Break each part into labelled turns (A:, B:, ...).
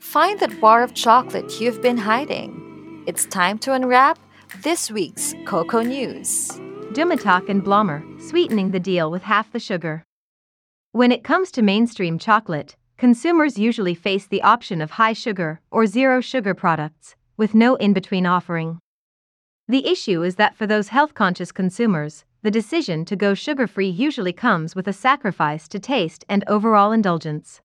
A: Find that bar of chocolate you've been hiding. It's time to unwrap this week's Cocoa News.
B: DouxMatok and Blommer, sweetening the deal with half the sugar. When it comes to mainstream chocolate, consumers usually face the option of high sugar or zero sugar products, with no in between offering. The issue is that for those health conscious consumers, the decision to go sugar free usually comes with a sacrifice to taste and overall indulgence.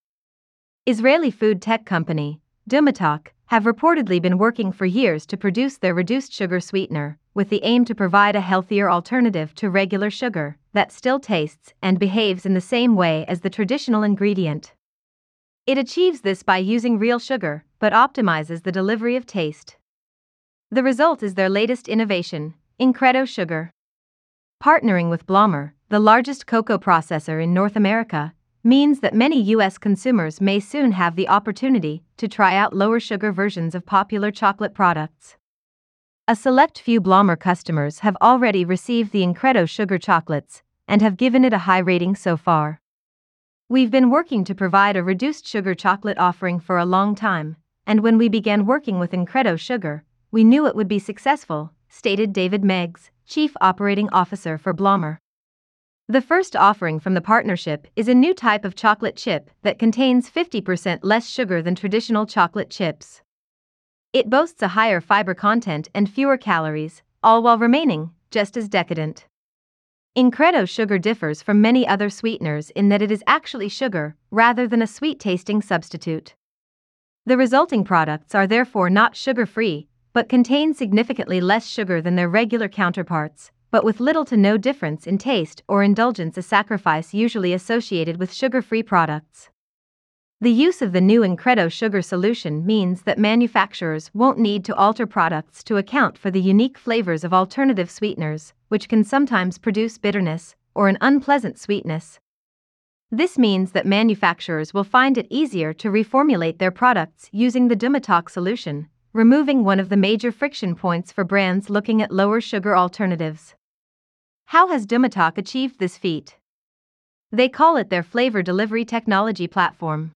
B: Israeli food tech company, DouxMatok, have reportedly been working for years to produce their reduced sugar sweetener, with the aim to provide a healthier alternative to regular sugar that still tastes and behaves in the same way as the traditional ingredient. It achieves this by using real sugar, but optimizes the delivery of taste. The result is their latest innovation, Incredo Sugar. Partnering with Blommer, the largest cocoa processor in North America, means that many U.S. consumers may soon have the opportunity to try out lower sugar versions of popular chocolate products. A select few Blommer customers have already received the Incredo sugar chocolates and have given it a high rating so far. We've been working to provide a reduced sugar chocolate offering for a long time, and when we began working with Incredo Sugar, we knew it would be successful, stated David Meggs, Chief Operating Officer for Blommer. The first offering from the partnership is a new type of chocolate chip that contains 50% less sugar than traditional chocolate chips. It boasts a higher fiber content and fewer calories, all while remaining just as decadent. Incredo sugar differs from many other sweeteners in that it is actually sugar rather than a sweet tasting substitute. The resulting products are therefore not sugar free, but contain significantly less sugar than their regular counterparts, but with little to no difference in taste or indulgence, a sacrifice usually associated with sugar free products. The use of the new Incredo sugar solution means that manufacturers won't need to alter products to account for the unique flavors of alternative sweeteners, which can sometimes produce bitterness or an unpleasant sweetness. This means that manufacturers will find it easier to reformulate their products using the DouxMatok solution, removing one of the major friction points for brands looking at lower sugar alternatives. How has DouxMatok achieved this feat? They call it their flavor delivery technology platform.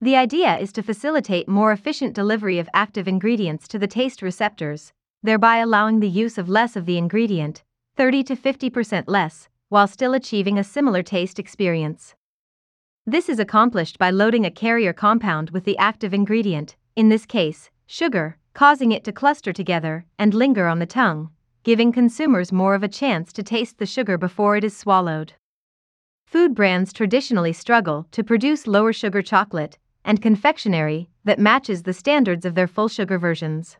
B: The idea is to facilitate more efficient delivery of active ingredients to the taste receptors, thereby allowing the use of less of the ingredient, 30 to 50% less, while still achieving a similar taste experience. This is accomplished by loading a carrier compound with the active ingredient, in this case, sugar, causing it to cluster together and linger on the tongue, giving consumers more of a chance to taste the sugar before it is swallowed. Food brands traditionally struggle to produce lower sugar chocolate and confectionery that matches the standards of their full sugar versions.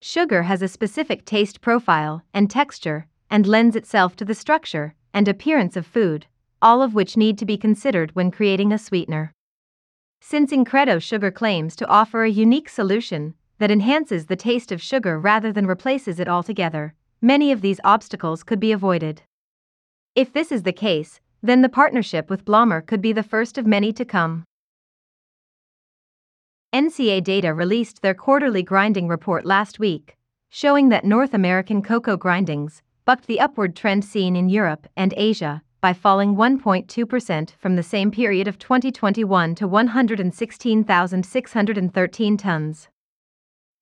B: Sugar has a specific taste profile and texture and lends itself to the structure and appearance of food, all of which need to be considered when creating a sweetener. Since Incredo Sugar claims to offer a unique solution that enhances the taste of sugar rather than replaces it altogether, many of these obstacles could be avoided. If this is the case, then the partnership with Blommer could be the first of many to come. NCA Data released their quarterly grinding report last week, showing that North American cocoa grindings bucked the upward trend seen in Europe and Asia by falling 1.2% from the same period of 2021 to 116,613 tons.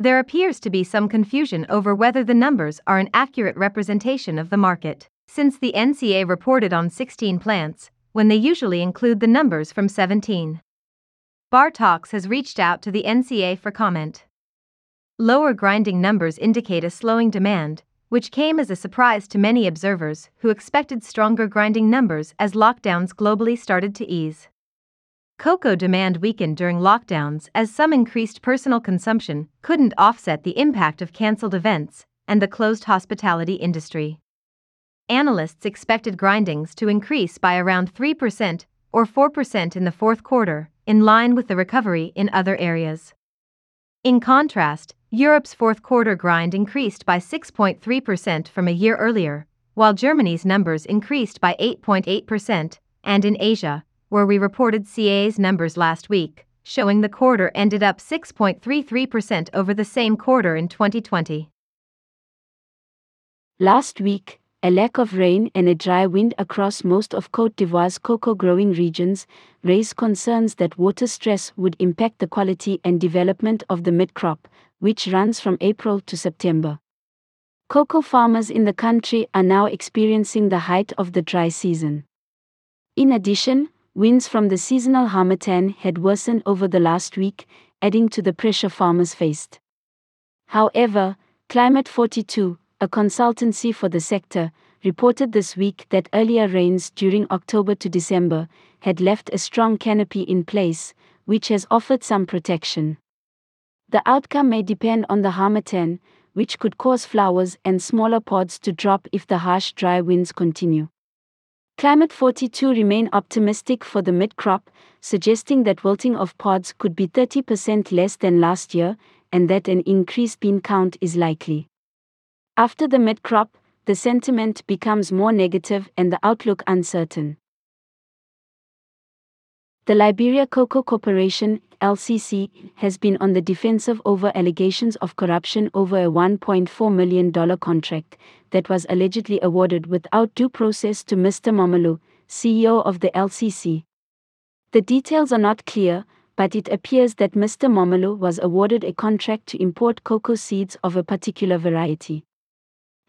B: There appears to be some confusion over whether the numbers are an accurate representation of the market, since the NCA reported on 16 plants, when they usually include the numbers from 17. Bar Talks has reached out to the NCA for comment. Lower grinding numbers indicate a slowing demand, which came as a surprise to many observers who expected stronger grinding numbers as lockdowns globally started to ease. Cocoa demand weakened during lockdowns as some increased personal consumption couldn't offset the impact of cancelled events and the closed hospitality industry. Analysts expected grindings to increase by around 3% or 4% in the fourth quarter, in line with the recovery in other areas. In contrast, Europe's fourth quarter grind increased by 6.3% from a year earlier, while Germany's numbers increased by 8.8%, and in Asia, where we reported CA's numbers last week, showing the quarter ended up 6.33% over the same quarter in 2020.
A: Last week,
C: a lack of rain and a dry wind across most of Cote d'Ivoire's cocoa growing regions raised concerns that water stress would impact the quality and development of the mid crop, which runs from April to September. Cocoa farmers in the country are now experiencing the height of the dry season. In addition, winds from the seasonal harmattan had worsened over the last week, adding to the pressure farmers faced. However, Climate 42, a consultancy for the sector, reported this week that earlier rains during October to December had left a strong canopy in place, which has offered some protection. The outcome may depend on the harmattan, which could cause flowers and smaller pods to drop if the harsh dry winds continue. Climate 42 remain optimistic for the mid crop, suggesting that wilting of pods could be 30% less than last year and that an increased bean count is likely. After the mid crop, the sentiment becomes more negative and the outlook uncertain. The Liberia Cocoa Corporation, LCC, has been on the defensive over allegations of corruption over a $1.4 million contract that was allegedly awarded without due process to Mr. Momolu, CEO of the LCC. The details are not clear, but it appears that Mr. Momolu was awarded a contract to import cocoa seeds of a particular variety.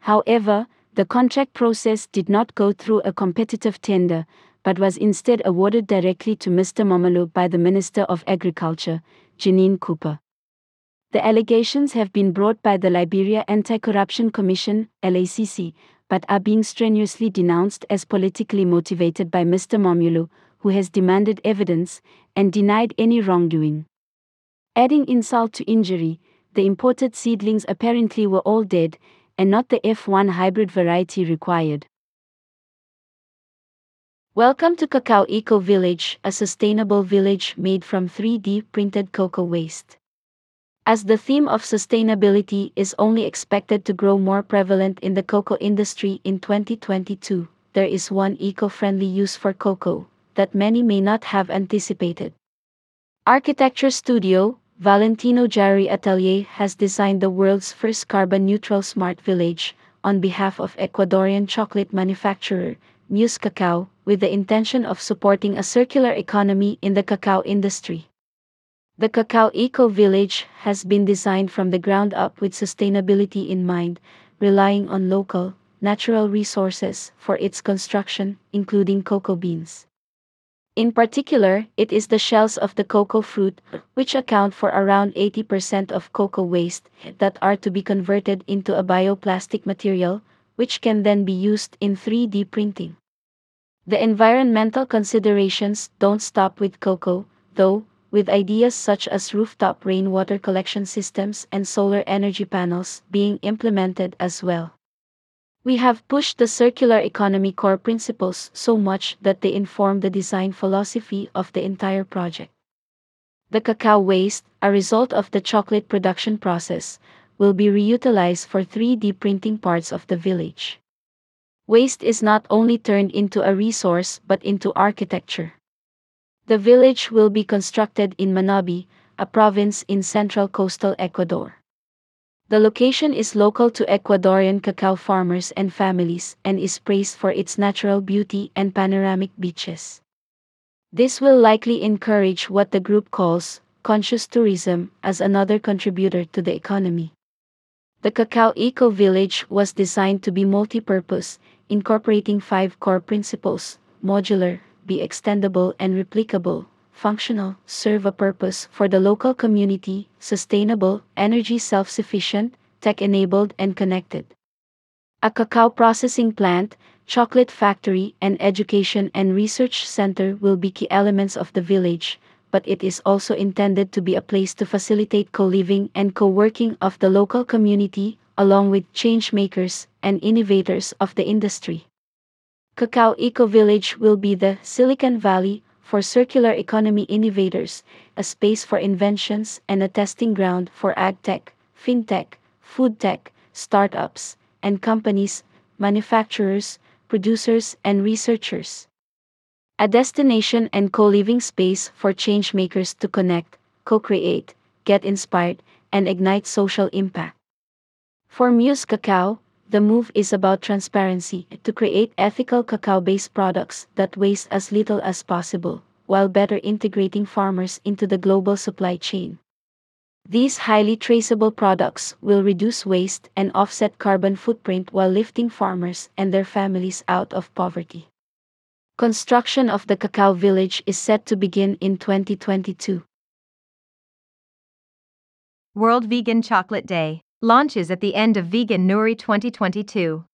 C: However, the contract process did not go through a competitive tender, but was instead awarded directly to Mr. Momolu by the Minister of Agriculture, Jeanine Cooper. The allegations have been brought by the Liberia Anti Corruption Commission, LACC, but are being strenuously denounced as politically motivated by Mr. Momolu, who has demanded evidence and denied any wrongdoing. Adding insult to injury, the imported seedlings apparently were all dead, and not the F1 hybrid variety required. Welcome to Cacao Eco Village, a sustainable village made from 3D printed cocoa waste. As the theme of sustainability is only expected to grow more prevalent in the cocoa industry in 2022, there is one eco friendly use for cocoa that many may not have anticipated. Architecture Studio, Valentino Gareri Atelier has designed the world's first carbon neutral smart village on behalf of Ecuadorian chocolate manufacturer Muse Cacao with the intention of supporting a circular economy in the cacao industry. The Cacao Eco Village has been designed from the ground up with sustainability in mind, relying on local, natural resources for its construction, including cocoa beans. In particular, it is the shells of the cocoa fruit, which account for around 80% of cocoa waste, that are to be converted into a bioplastic material, which can then be used in 3D printing. The environmental considerations don't stop with cocoa, though, with ideas such as rooftop rainwater collection systems and solar energy panels being implemented as well. We have pushed the circular economy core principles so much that they inform the design philosophy of the entire project. The cacao waste, a result of the chocolate production process, will be reutilized for 3D printing parts of the village. Waste is not only turned into a resource but into architecture. The village will be constructed in Manabi, a province in central coastal Ecuador. The location is local to Ecuadorian cacao farmers and families and is praised for its natural beauty and panoramic beaches. This will likely encourage what the group calls conscious tourism as another contributor to the economy. The Cacao Eco Village was designed to be multi-purpose, incorporating five core principles modular, be extendable and replicable, functional, serve a purpose for the local community, sustainable, energy self sufficient, tech enabled, and connected. A cacao processing plant, chocolate factory, and education and research center will be key elements of the village, but it is also intended to be a place to facilitate co living and co working of the local community, along with change makers and innovators of the industry. Cacao Eco Village will be the Silicon Valley for circular economy innovators, a space for inventions and a testing ground for ag tech, fintech, food tech, startups, and companies, manufacturers, producers, and researchers. A destination and co living space for change makers to connect, co create, get inspired, and ignite social impact. For Muse Cacao, the move is about transparency to create ethical cacao based products that waste as little as possible, while better integrating farmers into the global supply chain. These highly traceable products will reduce waste and offset carbon footprint while lifting farmers and their families out of poverty. Construction of the Cacao Village is set to begin in 2022.
B: World Vegan Chocolate Day launches at the end of Veganuary 2022.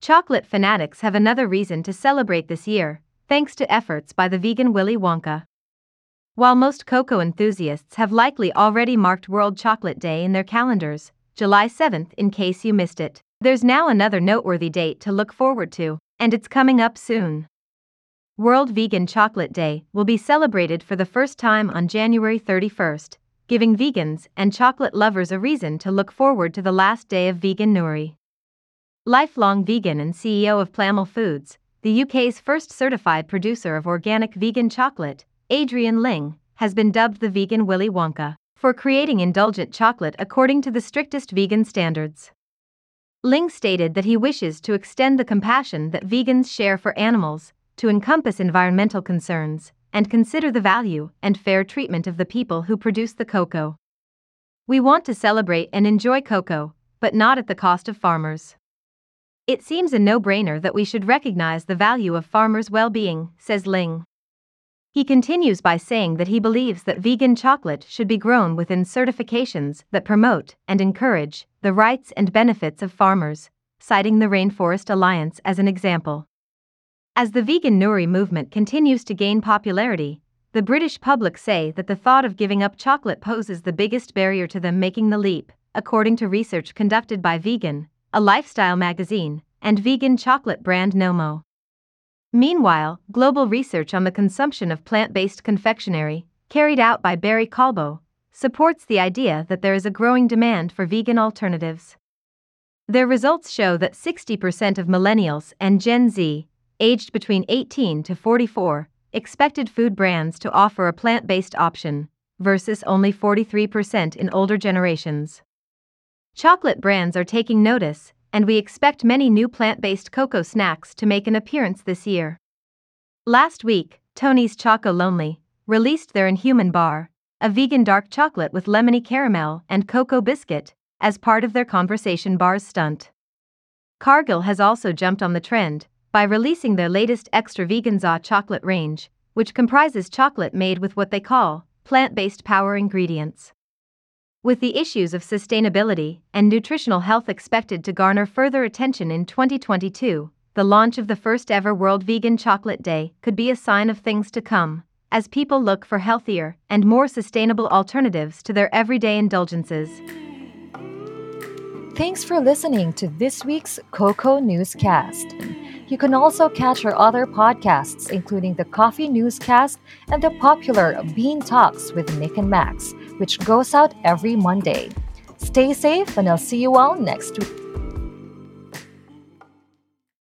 B: Chocolate fanatics have another reason to celebrate this year, thanks to efforts by the vegan Willy Wonka. While most cocoa enthusiasts have likely already marked World Chocolate Day in their calendars, July 7th in case you missed it, there's now another noteworthy date to look forward to, and it's coming up soon. World Vegan Chocolate Day will be celebrated for the first time on January 31st, giving vegans and chocolate lovers a reason to look forward to the last day of Veganuary. Lifelong vegan and CEO of Plamil Foods, the UK's first certified producer of organic vegan chocolate, Adrian Ling, has been dubbed the vegan Willy Wonka for creating indulgent chocolate according to the strictest vegan standards. Ling stated that he wishes to extend the compassion that vegans share for animals to encompass environmental concerns and consider the value and fair treatment of the people who produce the cocoa. We want to celebrate and enjoy cocoa, but not at the cost of farmers. It seems a no brainer that we should recognize the value of farmers' well being, says Ling. He continues by saying that he believes that vegan chocolate should be grown within certifications that promote and encourage the rights and benefits of farmers, citing the Rainforest Alliance as an example. As the Veganuary movement continues to gain popularity, the British public say that the thought of giving up chocolate poses the biggest barrier to them making the leap, according to research conducted by Vegan, a lifestyle magazine, and vegan chocolate brand Nomo. Meanwhile, global research on the consumption of plant based confectionery, carried out by Barry Callebaut, supports the idea that there is a growing demand for vegan alternatives. Their results show that 60% of millennials and Gen Z aged between 18 to 44, expected food brands to offer a plant based option, versus only 43% in older generations. Chocolate brands are taking notice, and we expect many new plant based cocoa snacks to make an appearance this year. Last week, Tony's Chocolonely released their Inhuman Bar, a vegan dark chocolate with lemony caramel and cocoa biscuit, as part of their Conversation Bars stunt. Cargill has also jumped on the trend, by releasing their latest extra vegan za chocolate range, which comprises chocolate made with what they call plant based power ingredients. With the issues of sustainability and nutritional health expected to garner further attention in 2022, the launch of the first ever World Vegan Chocolate Day could be a sign of things to come, as people look for healthier and more sustainable alternatives to their everyday indulgences.
A: Thanks for listening to this week's Cocoa Newscast. You can also catch our other podcasts, including the Coffee Newscast and the popular Bean Talks with Nick and Max, which goes out every Monday. Stay safe, and I'll see you all next week.